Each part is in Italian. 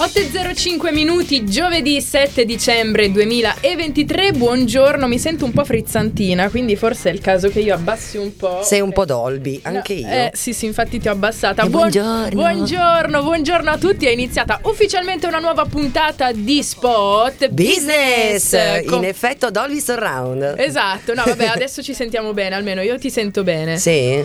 8.05 minuti, giovedì 7 dicembre 2023. Buongiorno, mi sento un po' frizzantina, quindi forse è il caso che io abbassi un po'. Sei un po' Dolby, anche No, io. Eh, sì, sì, infatti ti ho abbassata. E buongiorno. buongiorno, buongiorno a tutti. È iniziata ufficialmente una nuova puntata di Spot Business! con- In effetto Dolby Surround. Esatto, no, vabbè, adesso ci sentiamo bene, almeno io ti sento bene. Sì?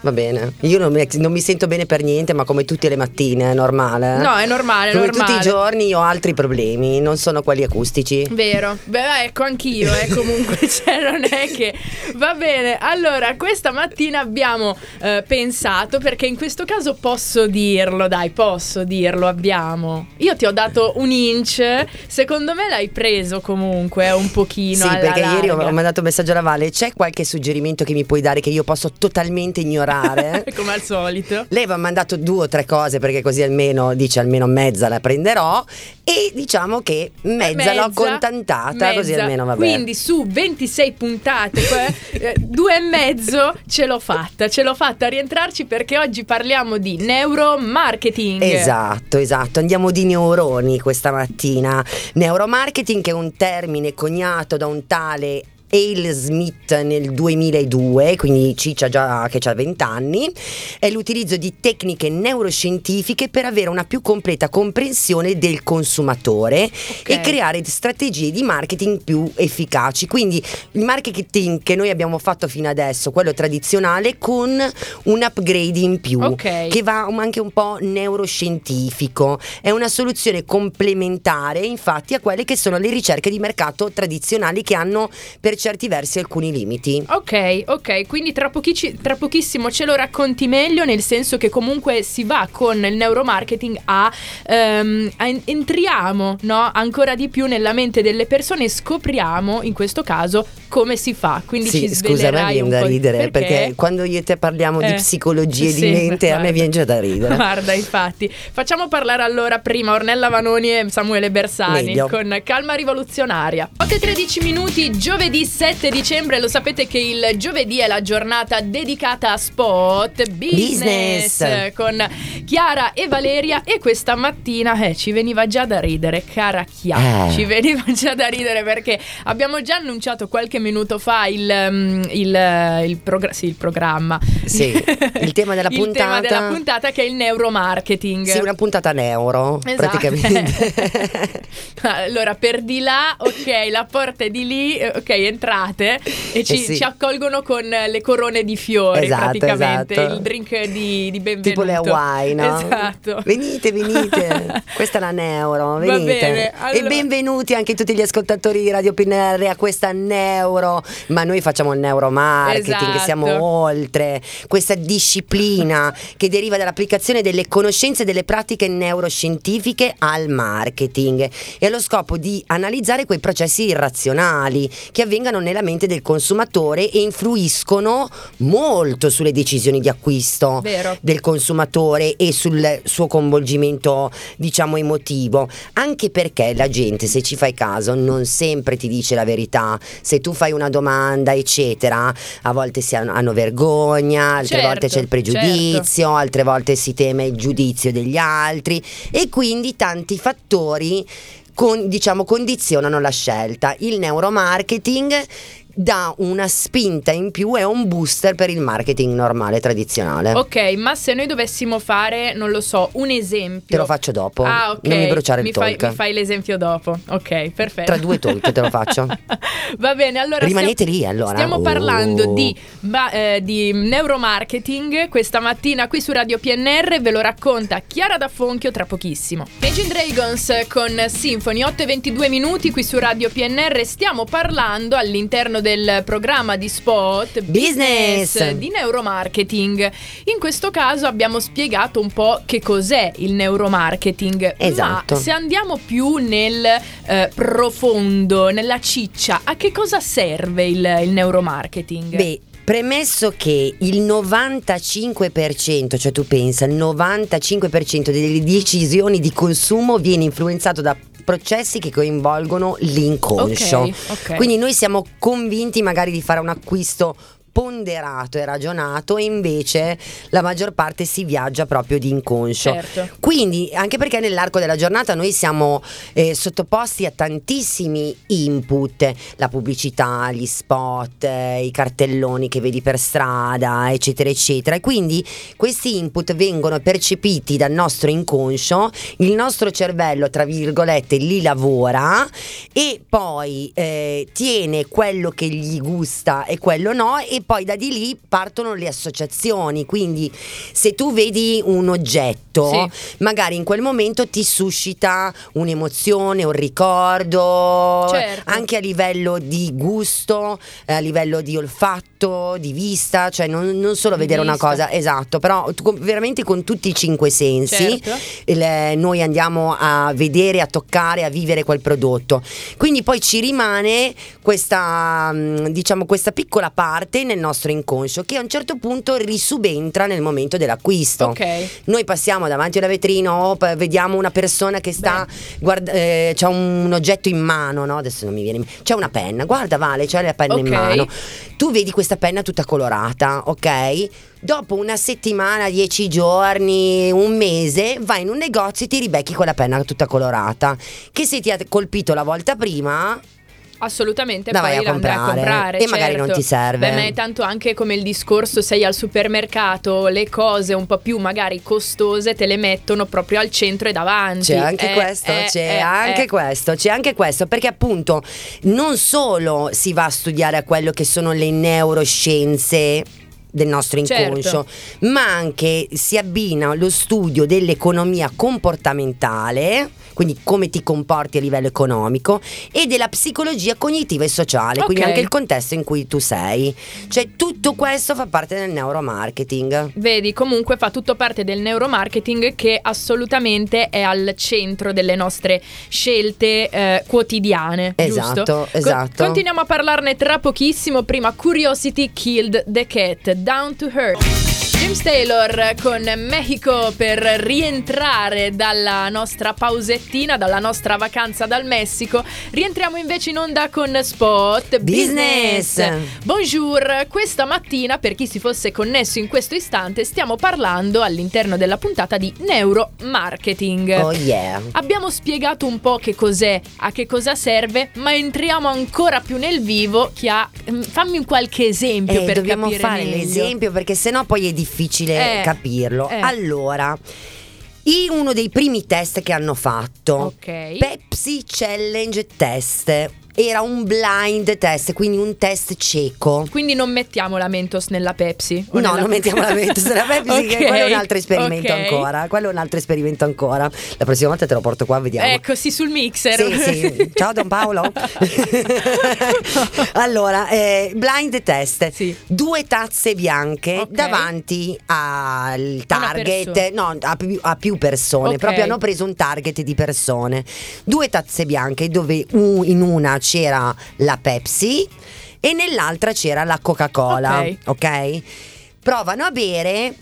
Va bene. Io non mi, non mi sento bene per niente, ma come tutte le mattine, è normale. eh? No, è normale, Come normale. tutti i giorni ho altri problemi, non sono quelli acustici. Vero, beh ecco anch'io, eh, comunque cioè, non è che va bene. Allora, questa mattina abbiamo eh, pensato, perché in questo caso posso dirlo, dai, posso dirlo, abbiamo. Io ti ho dato un inch, secondo me l'hai preso comunque eh, un pochino. Sì, perché ieri ho, larga. ho mandato un messaggio alla Valle. C'è qualche suggerimento che mi puoi dare che io posso totalmente ignorare? Come al solito. Lei mi ha mandato due o tre cose perché così almeno dice almeno mezza la prenderò e diciamo che mezza, l'ho contentata così mezza. almeno va bene. Quindi su 26 puntate, eh, due e mezzo ce l'ho fatta, ce l'ho fatta a rientrarci perché oggi parliamo di neuromarketing. Esatto, esatto. Andiamo di neuroni questa mattina. Neuromarketing che è un termine coniato da un tale Hale Smith nel 2002, quindi Ciccia già che ha 20 anni, è l'utilizzo di tecniche neuroscientifiche per avere una più completa comprensione del consumatore Ok. e creare strategie di marketing più efficaci. Quindi il marketing che noi abbiamo fatto fino adesso, quello tradizionale, con un upgrade in più Ok. che va anche un po' neuroscientifico. È una soluzione complementare, infatti, a quelle che sono le ricerche di mercato tradizionali che hanno per certi versi alcuni limiti. Ok, ok, quindi tra, pochici- tra pochissimo ce lo racconti meglio, nel senso che comunque si va con il neuromarketing a, ehm, a en- entriamo no? ancora di più nella mente delle persone e scopriamo in questo caso come si fa. Quindi Sì, ci scusa, a svelerai viene da ridere perché? quando io e te parliamo di Eh, psicologia e sì, di mente, a guarda. me viene già da ridere. Guarda, infatti. Facciamo parlare allora prima Ornella Vanoni e Samuele Bersani Meglio. con Calma Rivoluzionaria. 8 e 13 minuti, giovedì 7 dicembre. Lo sapete che il giovedì è la giornata dedicata a spot business, Business. con Chiara e Valeria. E questa mattina eh, ci veniva già da ridere, cara Chiara. Eh. Ci veniva già da ridere perché abbiamo già annunciato qualche minuto fa il, mm, il, il progra- sì, il programma. Sì, il tema della Il tema puntata- della puntata che è il neuromarketing. Sì, una puntata neuro, Esatto. praticamente. allora, per di là, ok, la porta è di lì, eh, ok, entrate e ci, Eh sì. ci accolgono con le corone di fiori, Esatto, praticamente, esatto. il drink di, di benvenuto. Tipo le Hawaii, no? Esatto. Venite, venite. Questa è la Neuro, venite. bene, allora- E benvenuti anche tutti gli ascoltatori di Radio PNR a questa Neuro. Ma noi facciamo il neuromarketing, Esatto. siamo oltre questa disciplina che deriva dall'applicazione delle conoscenze e delle pratiche neuroscientifiche al marketing e ha lo scopo di analizzare quei processi irrazionali che avvengano nella mente del consumatore e influiscono molto sulle decisioni di acquisto Vero. del consumatore e sul suo coinvolgimento diciamo emotivo. Anche perché la gente se ci fai caso non sempre ti dice la verità. Se tu fai una domanda eccetera a volte si hanno, hanno vergogna altre Certo, volte c'è il pregiudizio altre volte si teme il giudizio degli altri. E quindi tanti fattori con- diciamo condizionano la scelta. Il neuromarketing dà una spinta in più è un booster per il marketing normale tradizionale Ok, ma se noi dovessimo fare, non lo so, un esempio. Te lo faccio dopo. Ah, ok. Non mi bruciare il mi fai, talk. mi fai l'esempio dopo. Ok, perfetto. Tra due talk te lo faccio. Va bene, allora Rimanete stiamo- lì, allora. Stiamo Oh. parlando di, ba- eh, di neuromarketing questa mattina qui su Radio PNR, ve lo racconta Chiara da Fonchio tra pochissimo. Imagine Dragons con Symphony 8 e 22 minuti qui su Radio PNR stiamo parlando all'interno del programma di spot Business. di neuromarketing. In questo caso abbiamo spiegato un po' che cos'è il neuromarketing, Esatto. ma se andiamo più nel eh, profondo, nella ciccia, a che cosa serve il, il neuromarketing? Beh, premesso che il 95%, cioè tu pensa, il 95% delle decisioni di consumo viene influenzato da processi che coinvolgono l'inconscio. Ok, ok. Quindi noi siamo convinti magari di fare un acquisto ponderato e ragionato e invece la maggior parte si viaggia proprio di inconscio. Certo. Quindi, anche perché nell'arco della giornata noi siamo eh, sottoposti a tantissimi input, la pubblicità, gli spot, eh, i cartelloni che vedi per strada, eccetera, eccetera. E quindi questi input vengono percepiti dal nostro inconscio, il nostro cervello, tra virgolette, li lavora e poi eh, tiene quello che gli gusta e quello no e poi da di lì partono le associazioni. Quindi se tu vedi un oggetto, Sì. magari in quel momento ti suscita un'emozione, un ricordo, Certo. anche a livello di gusto, eh, a livello di olfatto, di vista, cioè non, non solo Di vedere una vista. cosa, esatto, però tu- veramente con tutti i cinque sensi Certo. il- noi andiamo a vedere, a toccare, a vivere quel prodotto. Quindi poi ci rimane questa, mm, diciamo, questa piccola parte nel nostro inconscio che a un certo punto risubentra nel momento dell'acquisto. Ok. Noi passiamo davanti alla vetrina, oh, p- vediamo una persona che sta, guarda, eh, c'ha un oggetto in mano, no? Adesso non mi viene, in- c'è una penna, guarda Vale, c'è la penna in Ok. mano. Tu vedi questa penna tutta colorata, ok? Dopo una settimana, dieci giorni, un mese, vai in un negozio e ti ribecchi quella penna tutta colorata. Che se ti ha colpito la volta prima, Assolutamente, La poi vai a andrai a comprare comprare e magari certo. non ti serve. Beh, ma è tanto anche come il discorso, sei al supermercato, le cose un po' più magari costose te le mettono proprio al centro e davanti. C'è anche Eh, questo, eh, c'è eh, anche eh. questo, c'è anche questo, perché appunto non solo si va a studiare a quello che sono le neuroscienze del nostro inconscio, Certo. ma anche si abbina lo studio dell'economia comportamentale, quindi come ti comporti a livello economico, e della psicologia cognitiva e sociale, quindi Ok. anche il contesto in cui tu sei. Cioè tutto questo fa parte del neuromarketing. Vedi, comunque fa tutto parte del neuromarketing che assolutamente è al centro delle nostre scelte eh, quotidiane. Esatto, giusto? esatto. continuiamo a parlarne tra pochissimo. Prima Curiosity Killed the Cat, Down to Earth. James Taylor con Mexico per rientrare dalla nostra pausettina, dalla nostra vacanza dal Messico. Rientriamo invece in onda con Spot Business. Bonjour, questa mattina per chi si fosse connesso in questo istante stiamo parlando all'interno della puntata di neuromarketing. Oh yeah. Abbiamo spiegato un po' che cos'è, a che cosa serve, ma entriamo ancora più nel vivo. Chi ha, mm, fammi qualche esempio Eh, per dobbiamo capire fare meglio. l'esempio perché sennò poi è difficile Eh, capirlo. eh. Allora, i- uno dei primi test che hanno fatto, Ok. Pepsi Challenge Test, era un blind test, quindi un test cieco. Quindi non mettiamo la Mentos nella Pepsi? No, nella- non mettiamo la Mentos nella Pepsi, Ok, che quello è un altro esperimento ok. ancora. Quello è un altro esperimento ancora. La prossima volta te lo porto qua, vediamo. Ecco, sì, sul mixer. Sì, sì. Ciao Don Paolo. allora, eh, blind test. Sì. Due tazze bianche Ok. davanti al target, no, a più, a più persone. Proprio hanno preso un target di persone. Due tazze bianche dove in una c'era la Pepsi e nell'altra c'era la Coca-Cola. Ok. ok? Provano a bere.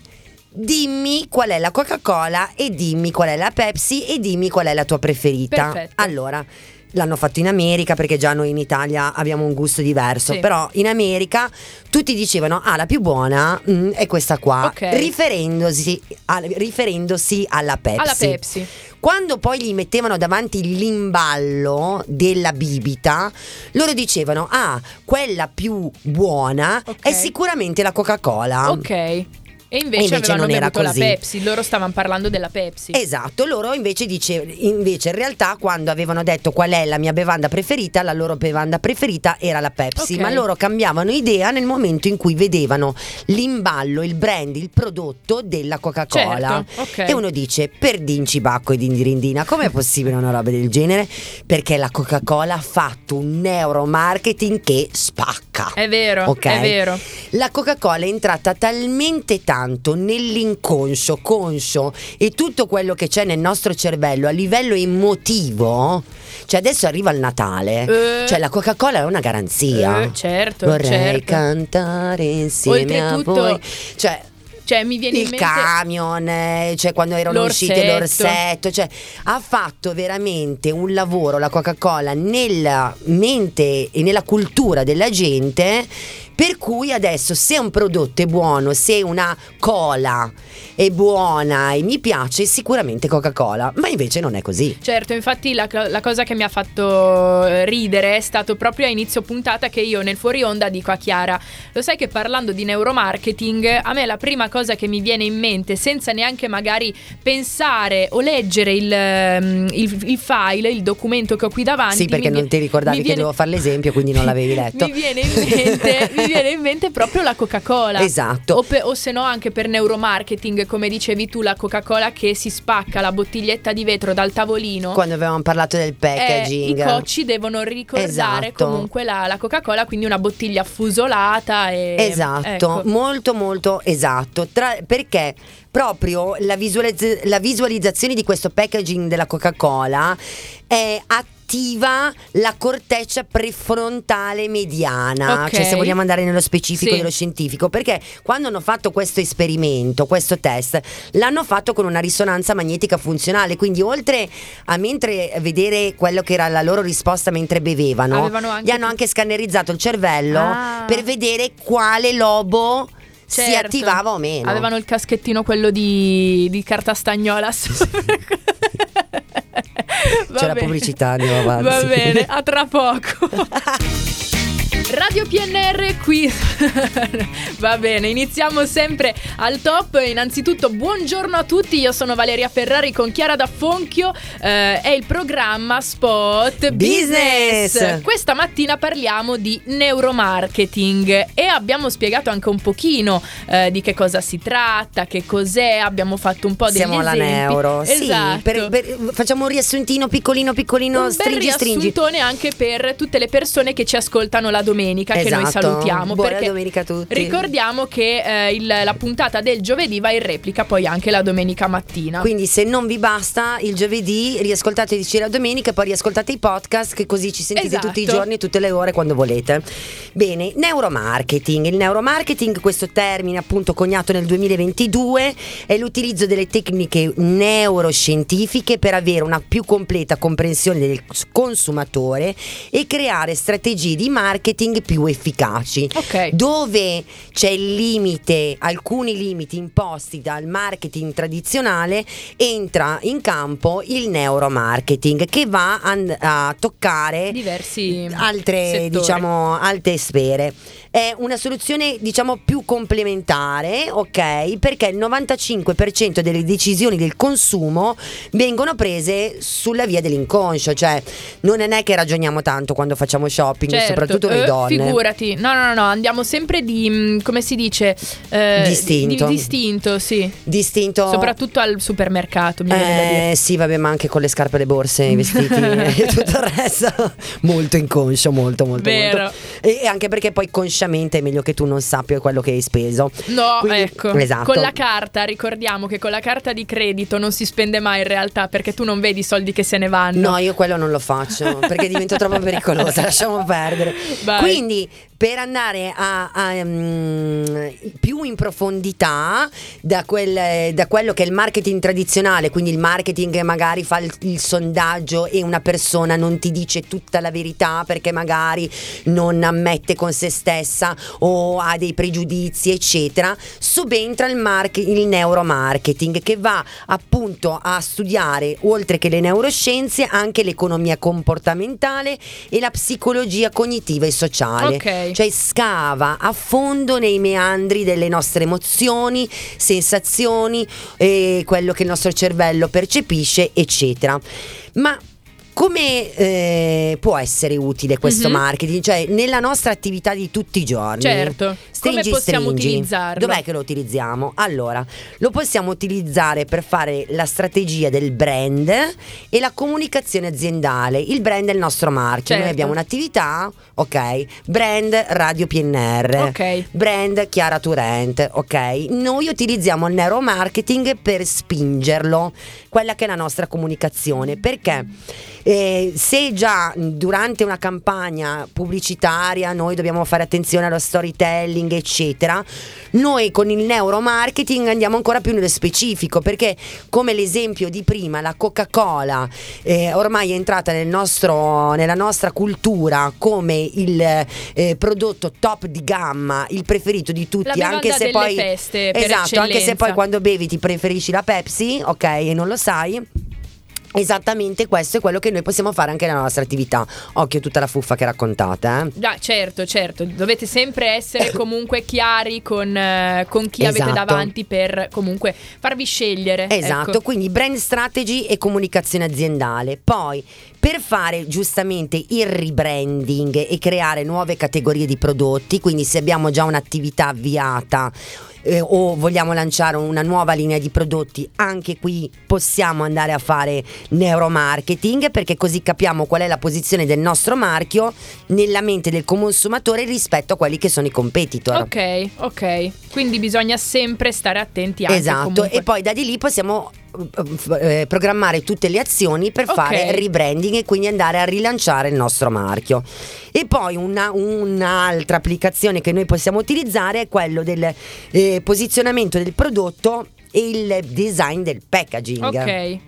Dimmi qual è la Coca-Cola e dimmi qual è la Pepsi e dimmi qual è la tua preferita. Perfetto. Allora, l'hanno fatto in America perché già noi in Italia abbiamo un gusto diverso, Sì. però in America tutti dicevano "Ah, la più buona mm, è questa qua", Ok. riferendosi, al- riferendosi alla Pepsi. Alla Pepsi. Quando poi gli mettevano davanti l'imballo della bibita, loro dicevano: Ah, quella più buona Ok. è sicuramente la Coca-Cola. Ok. E invece, E invece non era bevuto la così. Pepsi. Loro stavano parlando della Pepsi. Esatto, loro invece dice, invece in realtà quando avevano detto qual è la mia bevanda preferita, la loro bevanda preferita era la Pepsi, Ok. ma loro cambiavano idea nel momento in cui vedevano l'imballo, il brand, il prodotto della Coca-Cola. Certo, ok. E uno dice, per Dinci Bacco e Dindirindina, com'è possibile una roba del genere? Perché la Coca-Cola ha fatto un neuromarketing che spacca. È vero, Ok. è vero. La Coca-Cola è entrata talmente tanto nell'inconscio, conscio e tutto quello che c'è nel nostro cervello a livello emotivo. Cioè adesso arriva il Natale, Eh. cioè la Coca-Cola è una garanzia. Eh, certo, Vorrei certo. cantare insieme Oltretutto, a voi. Cioè Cioè, mi viene il camion, eh, cioè quando erano L'orsetto. uscite l'orsetto, cioè ha fatto veramente un lavoro la Coca-Cola nella mente e nella cultura della gente Per cui adesso se un prodotto è buono, se una cola è buona e mi piace, sicuramente Coca-Cola, ma invece non è così. Certo, infatti la, la cosa che mi ha fatto eh, ridere è stato proprio a inizio puntata che io nel fuori onda dico a Chiara, lo sai che parlando di neuromarketing, a me la prima cosa che mi viene in mente, senza neanche magari pensare o leggere il, ehm, il, il file, il documento che ho qui davanti. Sì, perché non ti ricordavi viene, che dovevo fare l'esempio, quindi non l'avevi letto. mi, viene in mente, mi viene in mente proprio la Coca-Cola. Esatto. O, pe, o se no anche per neuromarketing, come dicevi tu, la Coca-Cola che si spacca la bottiglietta di vetro dal tavolino. Quando avevamo parlato del packaging. Eh, I cocci devono ricordare esatto. comunque la, la, Coca-Cola, quindi una bottiglia fusolata. E, esatto, ecco. molto molto esatto. Tra, perché proprio la, visualizz- la visualizzazione di questo packaging della Coca-Cola è attiva attiva la corteccia prefrontale mediana, okay. cioè se vogliamo andare nello specifico sì. dello scientifico, perché quando hanno fatto questo esperimento, questo test, l'hanno fatto con una risonanza magnetica funzionale, quindi oltre a mentre vedere quello che era la loro risposta mentre bevevano, anche gli hanno anche scannerizzato il cervello ah. per vedere quale lobo certo. si attivava o meno. Avevano il caschettino quello di, di carta stagnola. C'è la pubblicità, andiamo avanti. Va bene, a tra poco. Radio PNR qui. Va bene, iniziamo sempre al top. Innanzitutto, buongiorno a tutti. Io sono Valeria Ferrari con Chiara D'Affonchio. Eh, è il programma Spot Business. Business. Questa mattina parliamo di neuromarketing e abbiamo spiegato anche un pochino eh, di che cosa si tratta, che cos'è. Abbiamo fatto un po' degli Siamo alla neuro. Esatto. Sì, per, per, facciamo un riassuntino piccolino, piccolino, un stringi, stringi. Un anche per tutte le persone che ci ascoltano la domenica domenica esatto. che noi esatto. salutiamo. Buona domenica a tutti. Ricordiamo che eh, il, la puntata del giovedì va in replica poi anche la domenica mattina. Quindi se non vi basta il giovedì riascoltateci la domenica e poi riascoltate i podcast che così ci sentite esatto. tutti i giorni, tutte le ore quando volete. Bene, neuromarketing. Il neuromarketing, questo termine appunto coniato nel 2022, è l'utilizzo delle tecniche neuroscientifiche per avere una più completa comprensione del consumatore e creare strategie di marketing marketing più efficaci. Okay. Dove c'è il limite, alcuni limiti imposti dal marketing tradizionale, entra in campo il neuromarketing che va a, a toccare diversi altre, diciamo, alte sfere. È una soluzione, diciamo, più complementare, ok? Perché il 95% delle decisioni del consumo vengono prese sulla via dell'inconscio, cioè non è che ragioniamo tanto quando facciamo shopping, certo. soprattutto le eh, donne. Figurati, no, no, no, no, andiamo sempre di, mm, come si dice? Eh, distinto. Di, distinto, sì. Distinto. Soprattutto al supermercato, mi eh, Sì, vabbè, ma anche con le scarpe, le borse, i vestiti e tutto il resto. molto inconscio, molto, molto. Vero. Molto. E, e, anche perché poi consciamente è meglio che tu non sappia quello che hai speso. No, Quindi, ecco. Esatto. Con la carta, ricordiamo che con la carta di credito non si spende mai in realtà perché tu non vedi i soldi che se ne vanno. No, io quello non lo faccio perché divento troppo pericolosa, lasciamo perdere. Vai. Quindi per andare a, a um, più in profondità da, quel, da, quello che è il marketing tradizionale, quindi il marketing che magari fa il, il, sondaggio e una persona non ti dice tutta la verità perché magari non ammette con se stessa o ha dei pregiudizi, eccetera, subentra il, market, il neuromarketing che va appunto a studiare, oltre che le neuroscienze, anche l'economia comportamentale e la psicologia cognitiva e sociale. Okay. Cioè scava a fondo nei meandri delle nostre emozioni, sensazioni, eh, quello che il nostro cervello percepisce, eccetera. Ma come eh, può essere utile questo mm-hmm. marketing? Cioè, nella nostra attività di tutti i giorni. Certo. Stringi, come possiamo stringi. utilizzarlo? Dov'è che lo utilizziamo? Allora, lo possiamo utilizzare per fare la strategia del brand e la comunicazione aziendale. Il brand è il nostro marchio. Certo. Noi abbiamo un'attività, ok? Brand Radio PNR. Ok. Brand Chiara Turent, ok? Noi utilizziamo il neuromarketing per spingerlo, quella che è la nostra comunicazione. Perché? Eh, se già durante una campagna pubblicitaria noi dobbiamo fare attenzione allo storytelling, eccetera. Noi con il neuromarketing andiamo ancora più nello specifico perché come l'esempio di prima, la Coca-Cola eh, ormai è entrata nel nostro, nella nostra cultura come il eh, prodotto top di gamma, il preferito di tutti, La anche se poi feste, esatto, anche se poi eccellenza. quando bevi ti preferisci la Pepsi, ok, e non lo sai. Esattamente questo è quello che noi possiamo fare anche nella nostra attività. Occhio tutta la fuffa che raccontate, eh. Ah, certo, certo, dovete sempre essere comunque chiari con, eh, con chi avete Esatto. davanti per comunque farvi scegliere. Esatto, ecco. quindi brand strategy e comunicazione aziendale. Poi, per fare giustamente il rebranding e creare nuove categorie di prodotti, quindi se abbiamo già un'attività avviata eh, o vogliamo lanciare una nuova linea di prodotti, anche qui possiamo andare a fare neuromarketing perché così capiamo qual è la posizione del nostro marchio nella mente del consumatore rispetto a quelli che sono i competitor. Ok, ok. Quindi bisogna sempre stare attenti anche Esatto, comunque. e poi da di lì possiamo programmare tutte le azioni per Ok. fare rebranding e quindi andare a rilanciare il nostro marchio. E poi una- un'altra applicazione che noi possiamo utilizzare è quello del eh, posizionamento del prodotto e il design del packaging. Ok.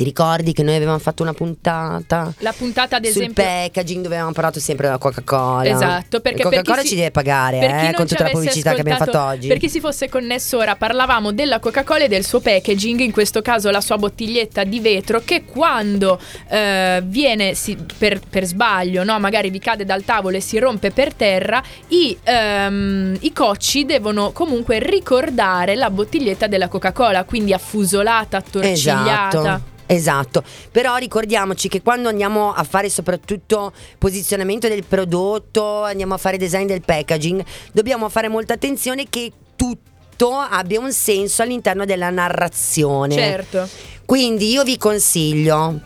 Ti ricordi che noi avevamo fatto una puntata? La puntata ad sul esempio packaging dove avevamo parlato sempre della Coca-Cola. Esatto, perché per Coca-Cola si- ci deve pagare eh, con tutta la pubblicità che abbiamo fatto oggi. Per chi si fosse connesso ora, parlavamo della Coca-Cola e del suo packaging, in questo caso la sua bottiglietta di vetro, che quando eh, viene si- per, per sbaglio, no, magari vi cade dal tavolo e si rompe per terra, i, ehm, i cocci devono comunque ricordare la bottiglietta della Coca-Cola, quindi affusolata, attorcigliata. Esatto. Esatto, però ricordiamoci che quando andiamo a fare soprattutto posizionamento del prodotto, andiamo a fare design del packaging, dobbiamo fare molta attenzione che tutto abbia un senso all'interno della narrazione. Certo. Quindi io vi consiglio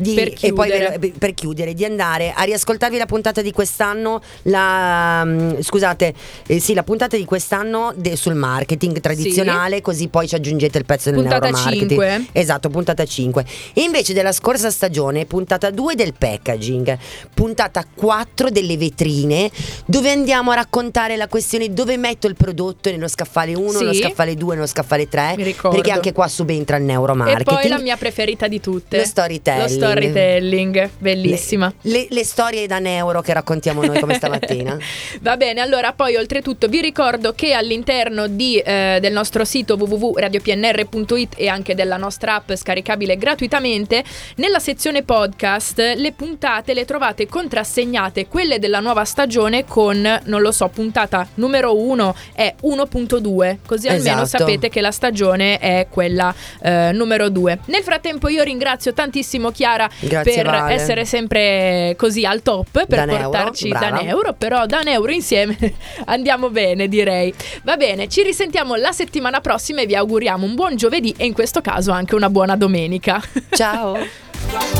di, Per e poi chiudere. ve- per chiudere di andare a riascoltarvi la puntata di quest'anno la mm, scusate eh, sì la puntata di quest'anno de- sul marketing tradizionale così poi ci aggiungete il pezzo del Puntata neuromarketing 5. esatto puntata 5 e invece della scorsa stagione puntata 2 del packaging puntata 4 delle vetrine dove andiamo a raccontare la questione dove metto il prodotto nello scaffale 1 Sì. nello scaffale 2 nello scaffale 3 Mi ricordo. perché anche qua subentra il E neuromarketing poi la mia preferita di tutte. Lo storytelling. Lo storytelling, bellissima. Le, le- le storie da neuro che raccontiamo noi come stamattina. Va bene, allora poi oltretutto vi ricordo che all'interno di, eh, del nostro sito www.radiopnr.it e anche della nostra app scaricabile gratuitamente, nella sezione podcast le puntate le trovate contrassegnate, quelle della nuova stagione con, non lo so, puntata numero 1 è 1.2, così almeno Esatto. sapete che la stagione è quella eh, numero 2. Nel frattempo io ringrazio tantissimo Chiara Grazie, per Vale. essere sempre così al top, per Da neuro, portarci da brava. neuro, però da neuro insieme andiamo bene direi. Va bene, ci risentiamo la settimana prossima e vi auguriamo un buon giovedì e in questo caso anche una buona domenica. Ciao.